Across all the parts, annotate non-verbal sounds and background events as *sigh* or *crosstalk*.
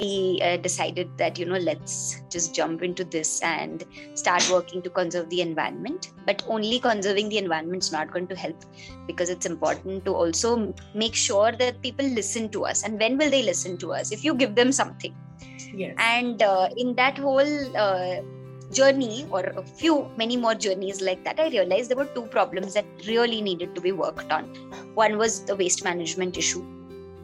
we uh, decided that you know let's just jump into this and start working to conserve the environment. But only conserving the environment is not going to help because it's important to also make sure that people listen to us. And when will they listen to us? If you give them something. Yes. and uh, in that whole uh, journey or a few many more journeys like that i realized there were two problems that really needed to be worked on. One was the waste management issue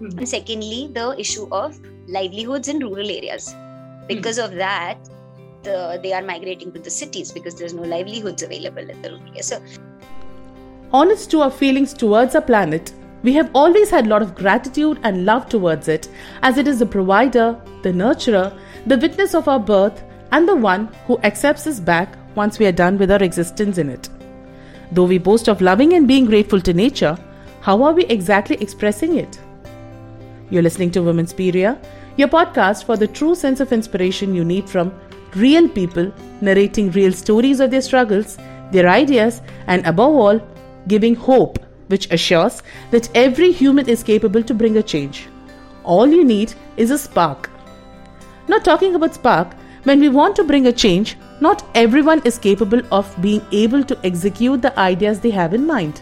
mm-hmm. and secondly the issue of livelihoods in rural areas because mm-hmm. of that the, they are migrating to the cities because there's no livelihoods available in the rural areas so honest to our feelings towards our planet we have always had a lot of gratitude and love towards it as it is the provider the nurturer the witness of our birth and the one who accepts us back once we are done with our existence in it though we boast of loving and being grateful to nature how are we exactly expressing it you're listening to Women's Womenspedia, your podcast for the true sense of inspiration you need from real people narrating real stories of their struggles, their ideas, and above all, giving hope, which assures that every human is capable to bring a change. All you need is a spark. Not talking about spark, when we want to bring a change, not everyone is capable of being able to execute the ideas they have in mind.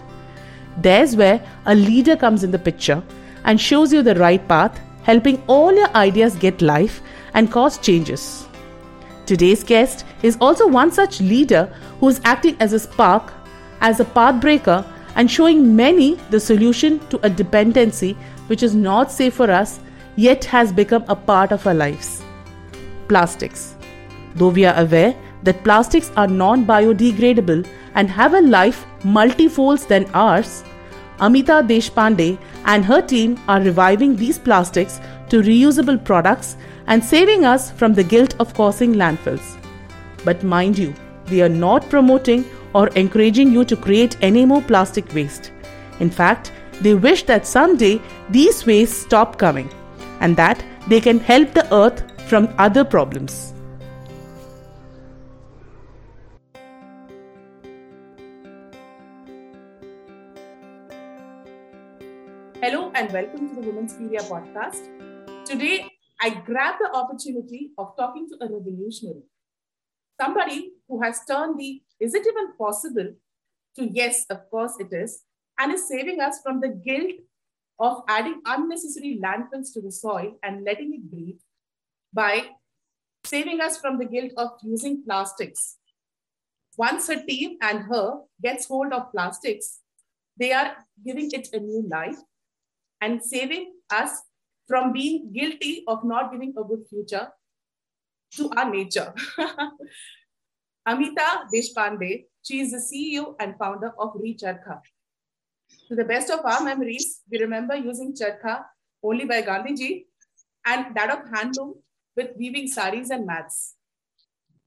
There's where a leader comes in the picture and shows you the right path, helping all your ideas get life and cause changes. Today's guest is also one such leader who is acting as a spark, as a path breaker, and showing many the solution to a dependency which is not safe for us yet has become a part of our lives. Plastics. Though we are aware that plastics are non biodegradable and have a life multifolds than ours, Amita Deshpande and her team are reviving these plastics to reusable products and saving us from the guilt of causing landfills. But mind you, we are not promoting or encouraging you to create any more plastic waste. In fact, they wish that someday these wastes stop coming and that they can help the earth from other problems. And welcome to the Womenspedia podcast. Today, I grab the opportunity of talking to a revolutionary, somebody who has turned the is it even possible to yes, of course it is, and is saving us from the guilt of adding unnecessary landfills to the soil and letting it breathe by saving us from the guilt of using plastics. Once her team and her gets hold of plastics, they are giving it a new life and saving us from being guilty of not giving a good future to our nature. *laughs* Amita Deshpande, she is the CEO and founder of Recharkha. To the best of our memories, we remember using charkha only by Gandhiji and that of handloom with weaving saris and mats.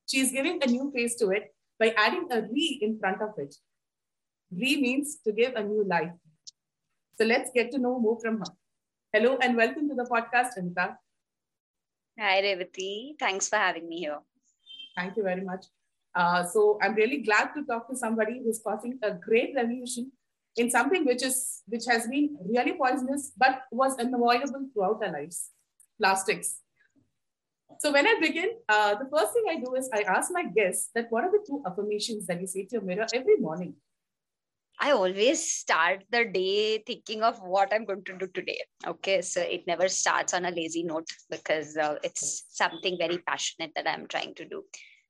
She is giving a new face to it by adding a re in front of it. Re means to give a new life. So let's get to know more from her. Hello and welcome to the podcast, Amita. Hi, Revati. Thanks for having me here. Thank you very much. Uh, so I'm really glad to talk to somebody who's causing a great revolution in something which is which has been really poisonous but was unavoidable throughout our lives plastics so when i begin uh, the first thing i do is i ask my guests that what are the two affirmations that you say to your mirror every morning I always start the day thinking of what I'm going to do today. Okay, so it never starts on a lazy note because uh, it's something very passionate that I'm trying to do.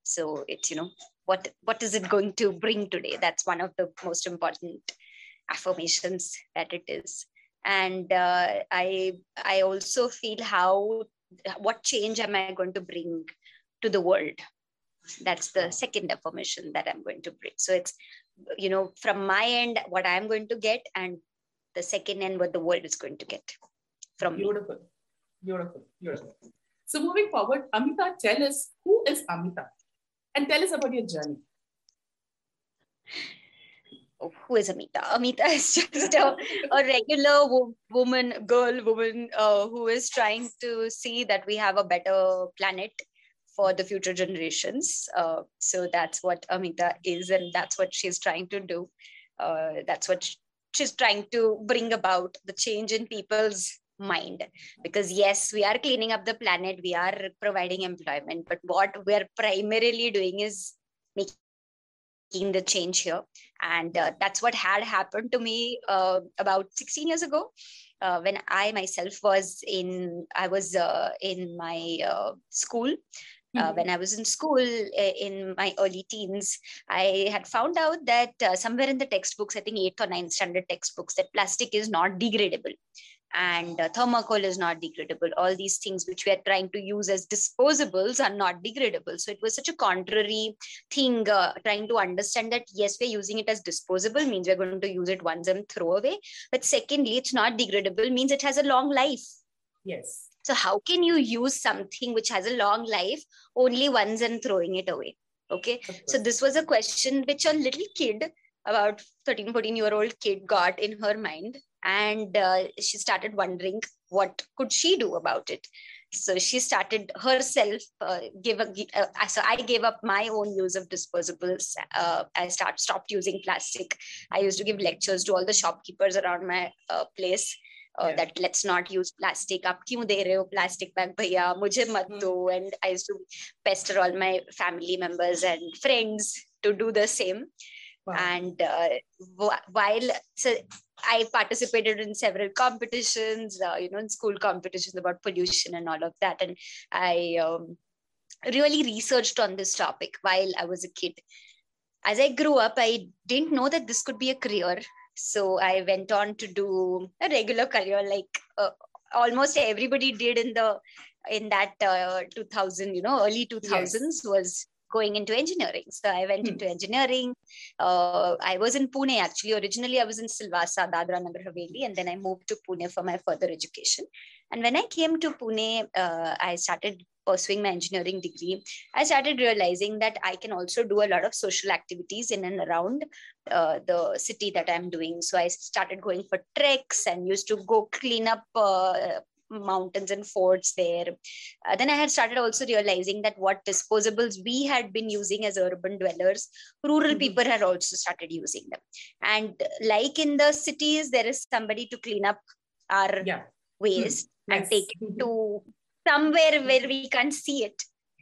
So it's you know what what is it going to bring today? That's one of the most important affirmations that it is. And uh, I I also feel how what change am I going to bring to the world? That's the second affirmation that I'm going to bring. So it's you know from my end what i'm going to get and the second end what the world is going to get from beautiful. Me. beautiful. Beautiful. So moving forward amita tell us who is amita? And tell us about your journey. Oh, who is Amita? Amita is *laughs* just a, a regular wo- woman, girl, woman uh, who is trying to see that we have a better planet for the future generations. Uh, so that's what Amita is, and that's what she's trying to do. Uh, that's what she's trying to bring about the change in people's mind because yes we are cleaning up the planet we are providing employment but what we're primarily doing is making the change here and uh, that's what had happened to me uh, about 16 years ago uh, when i myself was in i was uh, in my uh, uh, mm-hmm. when I was in school in my early teens, I had found out that uh, somewhere in the textbooks, I think eighth or ninth standard textbooks, that plastic is not degradable and uh, thermocol is not degradable. All these things which we are trying to use as disposables are not degradable. So it was such a contrary thing uh, trying to understand that yes we're using it as disposable means we're going to use it once and throw away. But secondly it's not degradable means it has a long life. Yes so how can you use something which has a long life only once and throwing it away? Okay so this was a question which a little kid about 13 14 year old kid got in her mind. And uh, she started wondering what could she do about it. So she started herself uh, give a, uh, so i gave up my own use of disposables uh, i start stopped using plastic. I used to give lectures to all the shopkeepers around my uh, place uh, yeah. that let's not use plastic आप क्यों दे रहे हो plastic bag भैया मुझे मत दो and I used to pester all my family members and friends to do the same wow. and uh, while so I participated in several competitions, uh, you know, in school competitions about pollution and all of that. And I um, really researched on this topic while I was a kid. As I grew up, I didn't know that this could be a career. So I went on to do a regular career like uh, almost everybody did in the in that uh, 2000 you know early 2000s yes. was going into engineering. So I went hmm. into engineering. Uh, I was in Pune actually. Originally, I was in Silvassa, Dadra Nagar Haveli, and then I moved to Pune for my further education. And when I came to Pune, uh, I started pursuing my engineering degree. I started realizing that I can also do a lot of social activities in and around uh, the city that I'm doing. So I started going for treks and used to go clean up uh, mountains and forts there. Uh, then I had started also realizing that what disposables we had been using as urban dwellers, rural mm-hmm. people had also started using them. And like in the cities, there is somebody to clean up our yeah. waste mm-hmm. and yes. take it mm-hmm. to somewhere where we can't see it.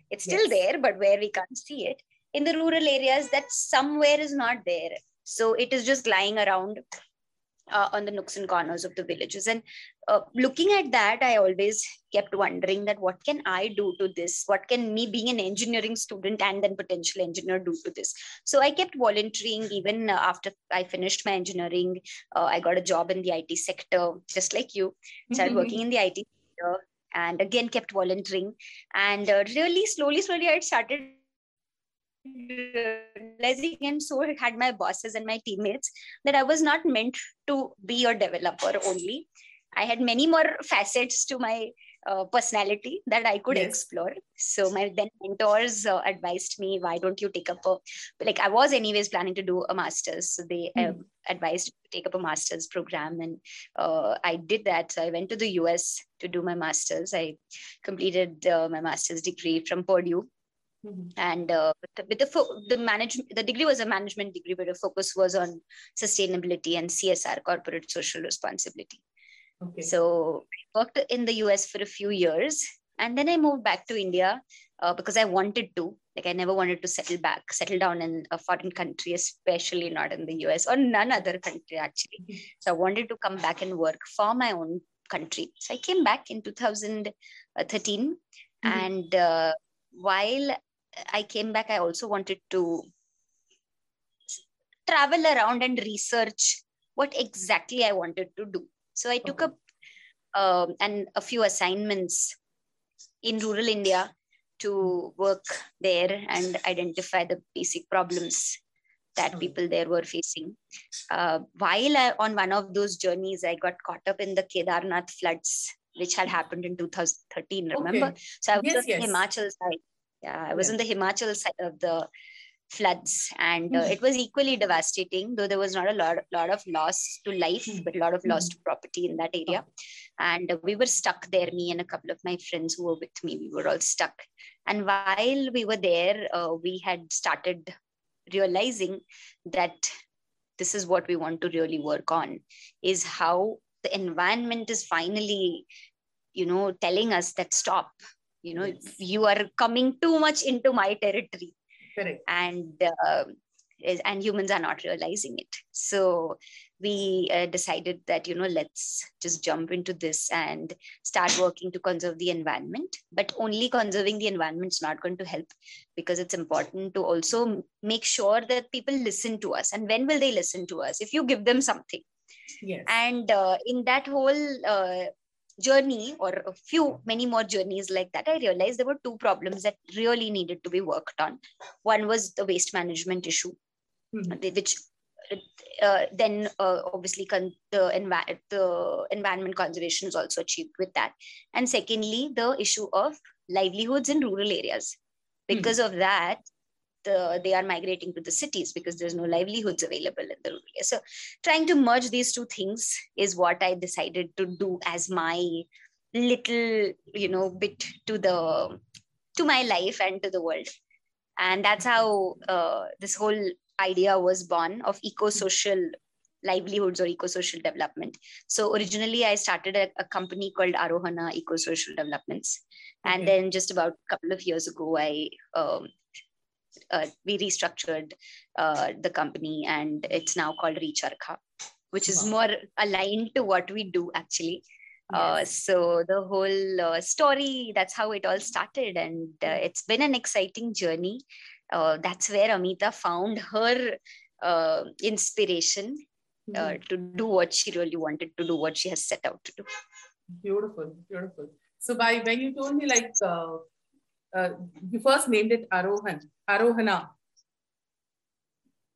It's still yes. there, but where we can't see it. In the rural areas, that somewhere is not there. So it is just lying around uh, on the nooks and corners of the villages and uh, looking at that i always kept wondering that what can i do to this what can me being an engineering student and then potential engineer do to this so i kept volunteering even after i finished my engineering uh, i got a job in the it sector just like you started mm-hmm. *laughs* working in the it sector and again kept volunteering and uh, really slowly slowly i started realizing and so had my bosses and my teammates that I was not meant to be a developer only. I had many more facets to my uh, personality that I could yes. explore. So my then mentors uh, advised me, why don't you take up a like I was anyways planning to do a master's. So they mm. advised to take up a master's program, and uh, I did that. So I went to the US to do my master's. I completed uh, my master's degree from Purdue Mm-hmm. And uh, with the, fo- the management, the degree was a management degree, but the focus was on sustainability and CSR, corporate social responsibility. Okay. So I worked in the US for a few years, and then I moved back to India uh, because I wanted to. Like I never wanted to settle back, settle down in a foreign country, especially not in the US or none other country actually. Mm-hmm. So I wanted to come back and work for my own country. So I came back in 2013, mm-hmm. and uh, while I came back, I also wanted to travel around and research what exactly I wanted to do. So I took up um, and a few assignments in rural India to work there and identify the basic problems that people there were facing. Uh, while I, on one of those journeys, I got caught up in the Kedarnath floods, which had happened in 2013. Remember? Okay. So I was yes, yes. Himachal side yeah i was yeah. in the himachal side of the floods and uh, it was equally devastating though there was not a lot, lot of loss to life mm-hmm. but a lot of loss to property in that area. And uh, we were stuck there me and a couple of my friends who were with me. We were all stuck. And while we were there uh, we had started realizing that this is what we want to really work on is how the environment is finally you know telling us that stop. You know yes. you are coming too much into my territory Correct. and uh, and humans are not realizing it. So we uh, decided that you know let's just jump into this and start working to conserve the environment. But only conserving the environment is not going to help because it's important to also make sure that people listen to us. And when will they listen to us? If you give them something. Yes. and uh, in that whole uh, journey or a few many more journeys like that i realized there were two problems that really needed to be worked on one was the waste management issue mm-hmm. which uh, then uh, obviously con- the, env- the environment conservation is also achieved with that and secondly the issue of livelihoods in rural areas because mm-hmm. of that the, they are migrating to the cities because there's no livelihoods available in the rural area. So trying to merge these two things is what I decided to do as my little, you know, bit to the to my life and to the world. And that's how uh, this whole idea was born of eco-social livelihoods or eco-social development. So originally I started a, a company called Arohana Eco-Social Developments. And okay. then just about a couple of years ago, I um, uh, we restructured uh, the company and it's now called Recharkha, which is wow. more aligned to what we do actually. Uh, yes. So the whole uh, story, that's how it all started. And uh, it's been an exciting journey uh, that's where Amita found her uh, inspiration uh, mm-hmm. to do what she really wanted to do, what she has set out to do. Beautiful, beautiful. So by when you told me like uh, uh, you first named it Arohan, Arohana,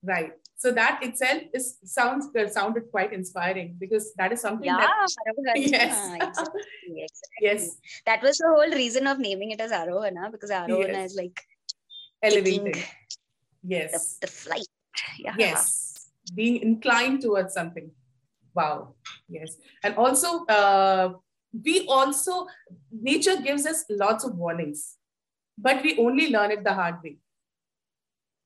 right? So that itself is sounds sounded quite inspiring because that is something yeah, *laughs* that yes. exactly, exactly. yes that was the whole reason of naming it as Arohana because Arohana yes. is like elevated yes the, the flight yeah. yes being inclined towards something wow yes and also uh, we also nature gives us lots of warnings but we only learn it the hard way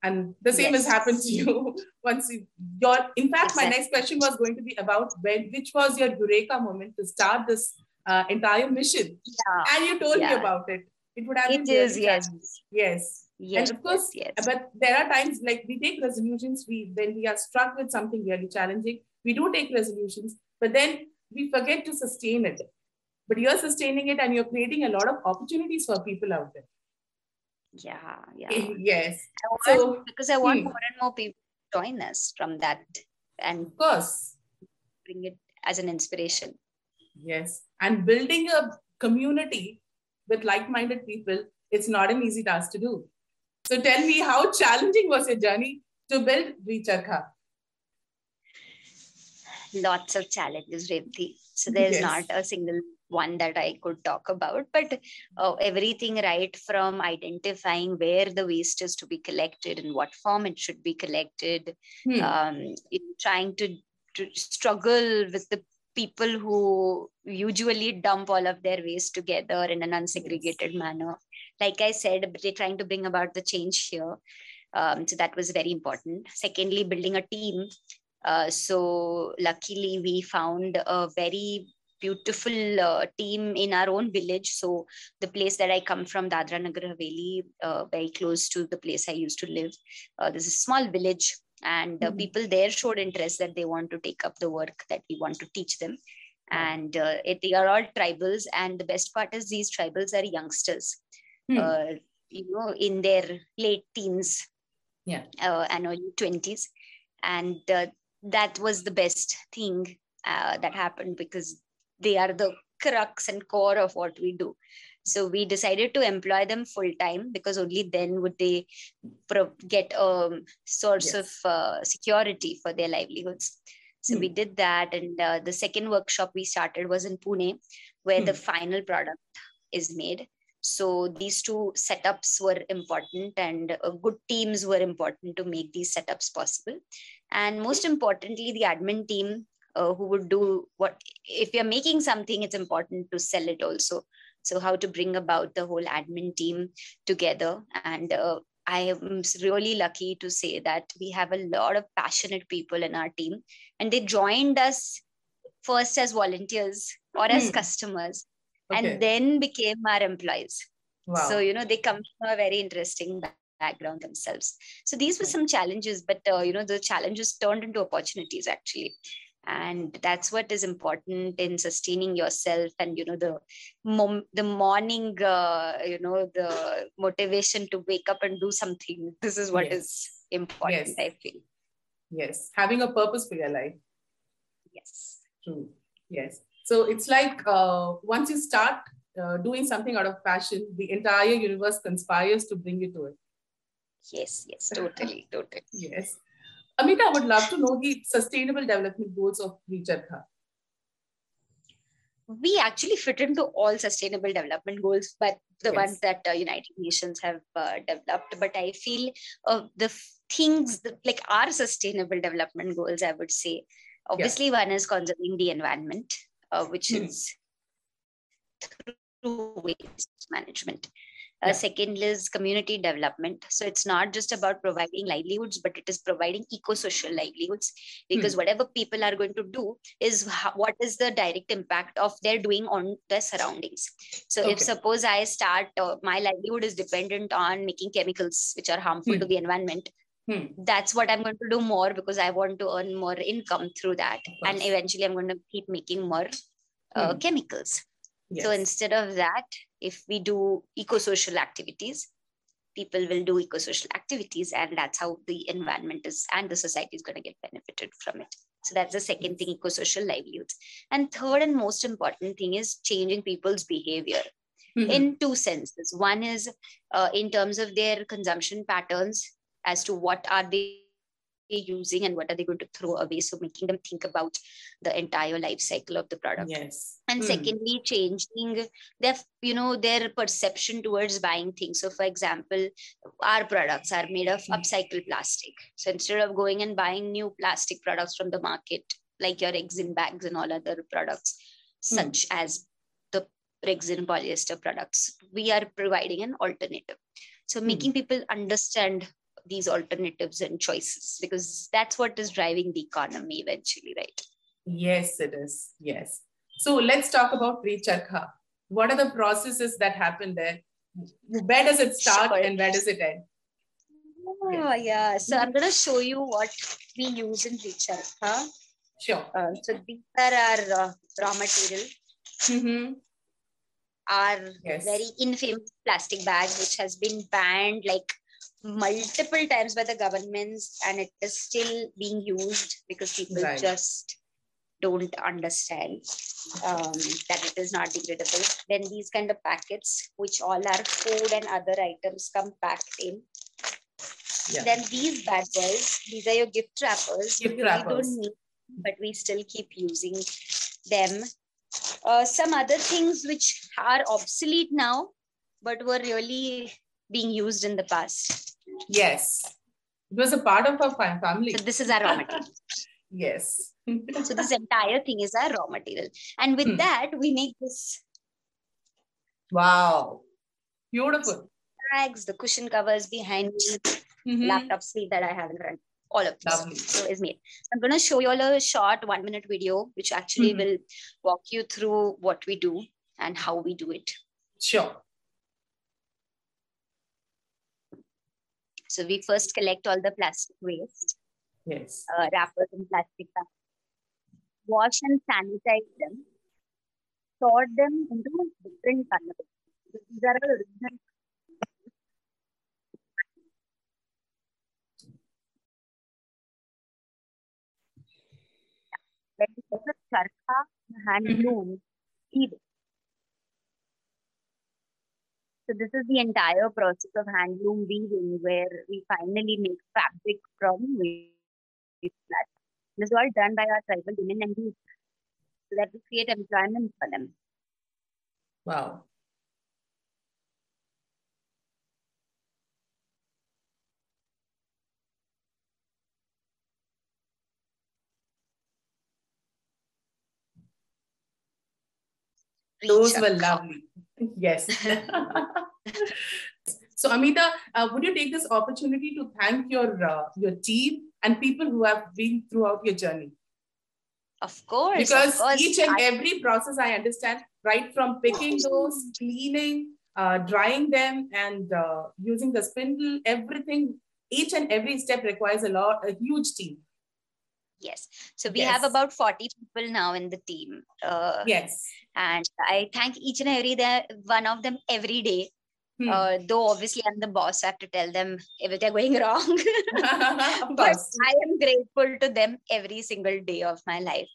and the same yes. has happened to you *laughs* once you your in fact exactly. my next question was going to be about when which was your eureka moment to start this uh, entire mission yeah. and you told yeah. me about it it would have it been is yes yes Yes, and of course, yes, yes. but there are times like we take resolutions. We when we are struck with something really challenging, we do take resolutions, but then we forget to sustain it. But you're sustaining it, and you're creating a lot of opportunities for people out there. Yeah, *laughs* yeah. yes. I want, so because I want hmm. more and more people to join us from that, and of course, bring it as an inspiration. Yes, and building a community with like-minded people, it's not an easy task to do. So tell me, how challenging was your journey to build Recharkha? Lots of challenges, Revati. So there's yes. not a single one that I could talk about, but uh, everything right from identifying where the waste is to be collected and what form it should be collected, hmm. um, trying to, to struggle with the people who usually dump all of their waste together in an unsegregated yes. manner. Like I said, they're trying to bring about the change here. Um, so that was very important. Secondly, building a team. Uh, so luckily, we found a very beautiful uh, team in our own village. So the place that I come from, Dadra Nagar Haveli, uh, very close to the place I used to live. Uh, there's a small village and uh, mm-hmm. people there showed interest that they want to take up the work that we want to teach them and uh, it, they are all tribals and the best part is these tribals are youngsters mm. uh, you know in their late teens yeah uh, and early 20s and uh, that was the best thing uh, that happened because they are the crux and core of what we do so we decided to employ them full time because only then would they pro- get a source yes. of uh, security for their livelihoods. So we hmm. did that. And uh, the second workshop we started was in Pune, where the hmm. final product is made. So these two setups were important and uh, good teams were important to make these setups possible. And most importantly, the admin team uh, who would do what if you're making something, it's important to sell it also. So, how to bring about the whole admin team together. And uh, I am really lucky to say that we have a lot of passionate people in our team, and they joined us first as volunteers or as Hmm. customers Okay. and then became our employees. wow. So, you know, they come from a very interesting background themselves. So these were some challenges, but, uh, you know, the challenges turned into opportunities actually. And that's what is important in sustaining yourself and, you know, the mom- the morning, uh, you know, the motivation to wake up and do something. *laughs* This is what is Yes. important, Yes. I feel. yes, having a purpose for your life. Yes. True. Yes. So it's like uh, once you start uh, doing something out of passion, the entire universe conspires to bring you to it. Yes, yes, totally, totally. *laughs* Yes. Amita, I would love to know the sustainable development goals of Recharkha. we actually fit into all sustainable development goals but the Yes. ones that uh, united nations have uh, developed but i feel uh, the f- things that, like our sustainable development goals i would say obviously one is conserving the environment uh, which Hmm. is through waste management uh, Yeah. second is community development so it's not just about providing livelihoods but it is providing eco-social livelihoods because whatever people are going to do is what is the direct impact of their doing on their surroundings so if suppose i start uh, my livelihood is dependent on making chemicals which are harmful to Hmm. the environment Hmm. that's what i'm going to do more because i want to earn more income through that and eventually i'm going to keep making more uh, Hmm. chemicals Yes. so instead of that, if we do eco-social activities, people will do eco-social activities, and that's how the environment is and the society is going to get benefited from it. So that's the second thing, eco-social livelihoods. And third and most important thing is changing people's behavior Mhm. in two senses. One is uh, in terms of their consumption patterns as to what are they using and what are they going to throw away. So making them think about the entire life cycle of the product yes. and Hmm. secondly changing their you know their perception towards buying things so for example our products are made of upcycled plastic so instead of going and buying new plastic products from the market like your resin bags and all other products Hmm. such as the resin polyester products we are providing an alternative so Hmm. making people understand these alternatives and choices because that's what is driving the economy eventually right Yes, it is. Yes. So let's talk about Recharkha. What are the processes that happen there? Where does it start Sure. and where does it end? Oh, yeah. So I'm going to show you what we use in. Huh? Sure. Uh, so these are our uh, raw material, Mhm. our Yes. very infamous plastic bag, which has been banned like multiple times by the governments and it is still being used because people Right. just don't understand um, that it is not degradable. Then these kind of packets, which all are food and other items come packed in. Yeah. Then these bad boys, these are your gift wrappers. Gift really wrappers. don't need, but we still keep using them. Uh, some other things which are obsolete now, but were really being used in the past. Yes. It was a part of our family. So this is our raw material. *laughs* Yes. *laughs* so this entire thing is our raw material, and with Hmm. that we make this wow. Beautiful. bags, the cushion covers behind me, Mhm. laptop sleeve that I have in front. All of this Lovely. so is made. I'm going to show you all a short one minute video, which actually Mhm. will walk you through what we do and how we do it. Sure. So we first collect all the plastic waste, Yes. uh, wrappers and plastic bags, wash and sanitize them, sort them into different colors. These are all original get the charkha handloom seed. So this is the entire process of handloom weaving where we finally make fabric from waste plastic. This is all done by our tribal women and youth so that we create employment for them. Wow. Those were lovely. Yes. *laughs* so, Amita, uh, would you take this opportunity to thank your uh, your team and people who have been throughout your journey? Of course. Because of course. each and every process I understand, right from picking those, cleaning, uh, drying them, and uh, using the spindle, everything, each and every step requires a lot, a huge team. Yes. So we Yes. have about 40 people now in the team. Uh, Yes. And I thank each and every one of them every day. Hmm. Uh, though obviously I'm the boss, I have to tell them if they're going *laughs* wrong. *laughs* but. I am grateful to them every single day of my life,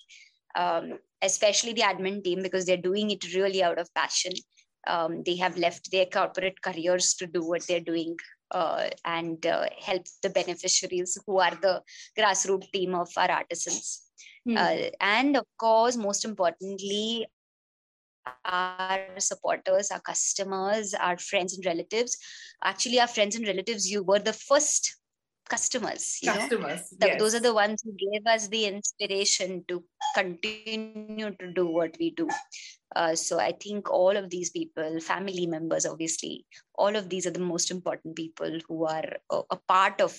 um, especially the admin team because they're doing it really out of passion. Um, they have left their corporate careers to do what they're doing uh, and uh, help the beneficiaries who are the grassroots team of our artisans. Hmm. Uh, and of course, most importantly, our supporters, our customers, our friends and relatives. Actually, our friends and relatives, you were the first customers. You know? Customers. The- yes. Those are the ones who gave us the inspiration to continue to do what we do. Uh, so I think all of these people, family members, obviously, all of these are the most important people who are a, a part of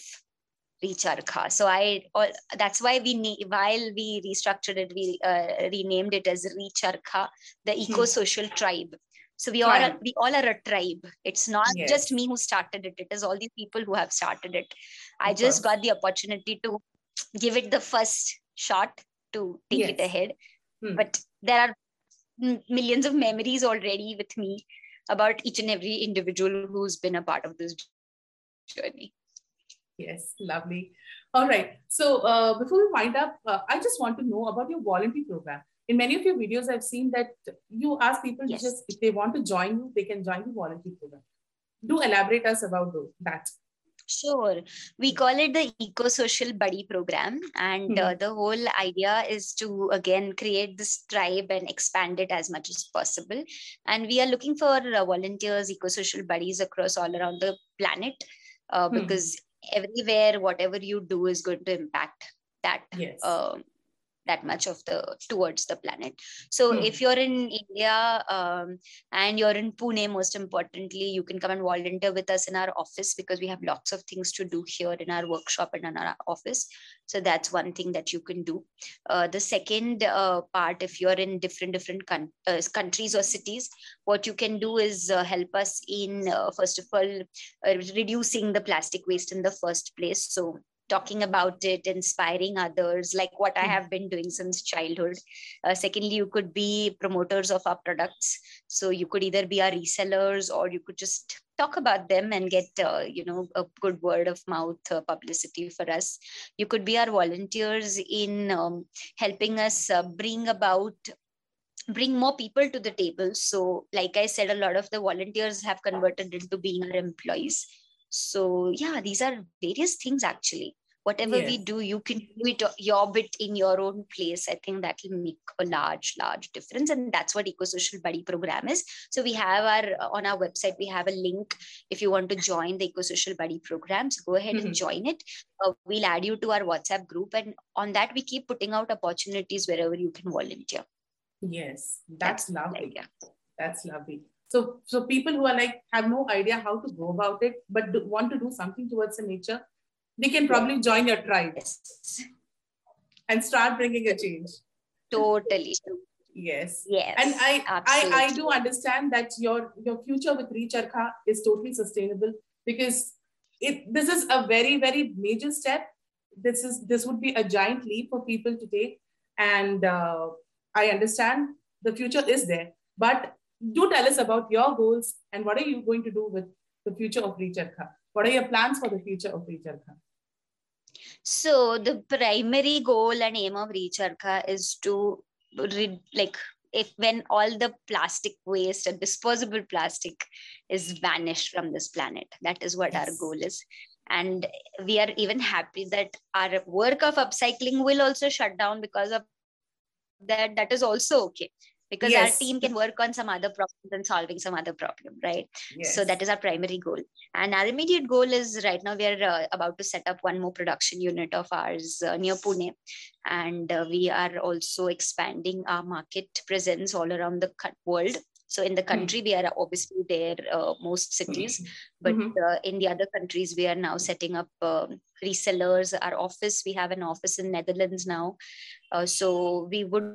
Recharkha. So I, all, that's why we while we restructured it, we uh, renamed it as Recharkha, the eco-social tribe. So we all are, we all are a tribe. It's not Yes. just me who started it. It is all these people who have started it. I Of just course. got the opportunity to give it the first shot to take it ahead. Hmm. But there are millions of memories already with me about each and every individual who's been a part of this journey. Yes, lovely. All right. So uh, before we wind up, uh, I just want to know about your volunteer program. In many of your videos, I've seen that you ask people Yes. just if they want to join you, they can join the volunteer program. Do elaborate us about that. Sure. We call it the Eco Social Buddy Program. And uh, the whole idea is to, again, create this tribe and expand it as much as possible. And we are looking for uh, volunteers, eco social buddies across all around the planet uh, Hmm. because everywhere, whatever you do is going to impact that. Yes. That much of the towards the planet. So Hmm. if you're in india um, and you're in pune most importantly you can come and volunteer with us in our office because we have lots of things to do here in our workshop and in our office. So that's one thing that you can do. Uh, the second uh, part if you're in different different coun- uh, countries or cities what you can do is uh, help us in uh, first of all uh, reducing the plastic waste in the first place. So talking about it, inspiring others, like what I have been doing since childhood. Uh, secondly, you could be promoters of our products. So you could either be our resellers or you could just talk about them and get, uh, you know, a good word of mouth uh, publicity for us. You could be our volunteers in um, helping us uh, bring about bring more people to the table so like i said a lot of the volunteers have converted into being our employees so yeah these are various things actually whatever we do you can do it your bit in your own place i think that will make a large large difference and that's what eco-social buddy program is so we have our on our website we have a link if you want to join the eco-social buddy program so go ahead Mhm. and join it uh, we'll add you to our whatsapp group and on that we keep putting out opportunities wherever you can volunteer Yes, that's lovely. yeah. That's lovely. So, so people who are like have no idea how to go about it, but do, want to do something towards the nature, they can probably join your tribe yes. and start bringing a change. totally. Yes. yes and I, I i do understand that your your future with Recharkha is totally sustainable because it this is a very very major step. This is this would be a giant leap for people to take. And uh, i understand the future is there but do tell us about your goals and what are you going to do with the future of Recharkha what are your plans for the future of Recharkha So the primary goal and aim of Recharkha is to re- like if when all the plastic waste and disposable plastic is vanished from this planet. That is what our goal is. And we are even happy that our work of upcycling will also shut down because of that. That is also okay. Because Yes. our team can work on some other problems and solving some other problem, right? yes. So that is our primary goal. And our immediate goal is right now we are uh, about to set up one more production unit of ours uh, near Pune. And uh, we are also expanding our market presence all around the world. so in the Hmm. country we are obviously there uh, most cities but Mhm. uh, in the other countries we are now setting up um, resellers our office we have an office in netherlands now uh, so we would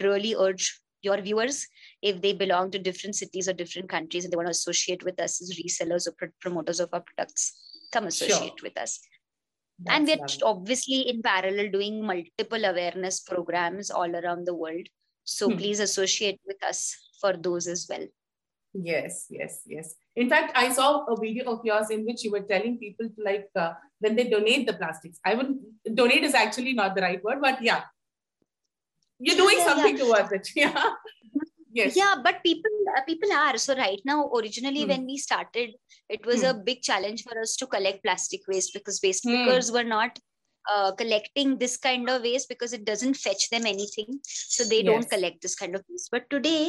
really urge your viewers if they belong to different cities or different countries and they want to associate with us as resellers or pr- promoters of our products come associate with us and we're lovely. obviously in parallel doing multiple awareness programs all around the world so Hmm. please associate with us for those as well Yes, yes, yes. In fact, I saw a video of yours in which you were telling people to like uh, when they donate the plastics. I wouldn't donate is actually not the right word, but yeah, you're doing Yeah, yeah. something towards it. *laughs* Yeah. Yes. yeah but people uh, people are so right now originally Hmm. when we started it was Hmm. a big challenge for us to collect plastic waste because waste Hmm. pickers were not uh, collecting this kind of waste because it doesn't fetch them anything so they Yes. don't collect this kind of waste but today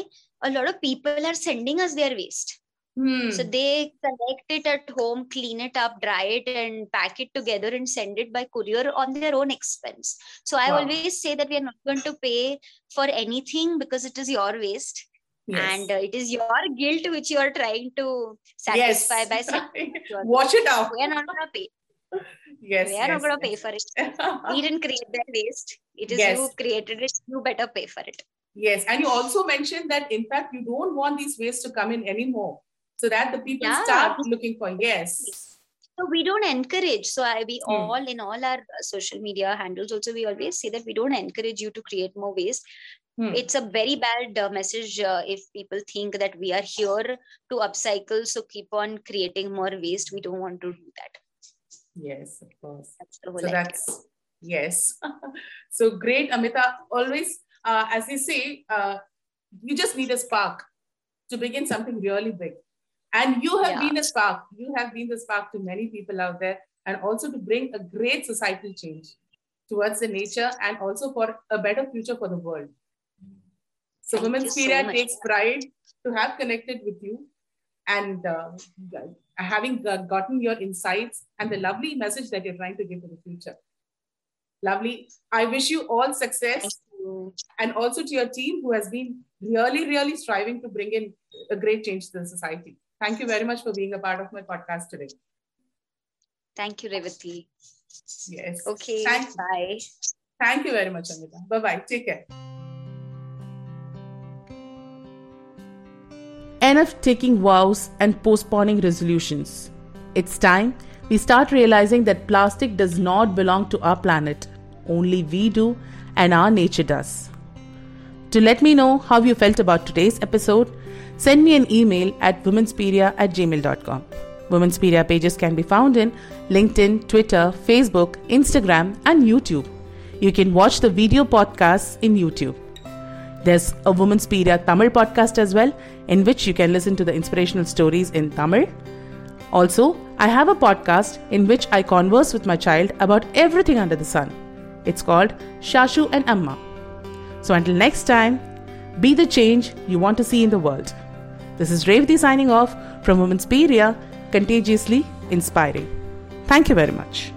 a lot of people are sending us their waste Hmm. so they collect it at home clean it up dry it and pack it together and send it by courier on their own expense so i Wow. always say that we are not going to pay for anything because it is your waste Yes. and uh, it is your guilt which you are trying to satisfy by *laughs* saying *laughs* Wash it out. we are not going to pay Yes. we are not going to pay for it *laughs* we didn't create that waste it is Yes. you created it you better pay for it Yes, and you also mentioned that in fact you don't want these waste to come in anymore, so that the people Yeah. start looking for yes. so we don't encourage so I, we Hmm. all in all our uh, social media handles also we always say that we don't encourage you to create more waste Hmm. it's a very bad uh, message uh, if people think that we are here to upcycle so keep on creating more waste we don't want to do that Yes, of course. that's So idea. that's yes. *laughs* so great, Amita. Always, uh, as they say, uh, you just need a spark to begin something really big. And you have Yeah. been a spark. You have been the spark to many people out there, and also to bring a great societal change towards the nature and also for a better future for the world. So, Thank Women's you so Period takes pride to have connected with you and uh, having uh, gotten your insights and the lovely message that you're trying to give to the future. Lovely. I wish you all success and also to your team who has been really, really striving to bring in a great change to the society. Thank you very much for being a part of my podcast today. Thank you, Revati. Yes. Okay, Thank, bye. thank you very much, Amita. Bye bye. Take care. Enough taking vows and postponing resolutions. It's time we start realizing that plastic does not belong to our planet. Only we do, and our nature does. To let me know how you felt about today's episode, send me an email at womenspedia at gmail.com. Womenspedia pages can be found in LinkedIn, Twitter, Facebook, Instagram, and YouTube. You can watch the video podcasts in YouTube. There's a Womenspedia Tamil podcast as well, in which you can listen to the inspirational stories in Tamil. Also, I have a podcast in which I converse with my child about everything under the sun. It's called Shashu and Amma. So until next time, be the change you want to see in the world. This is Revati signing off from Womenspedia, contagiously inspiring. Thank you very much.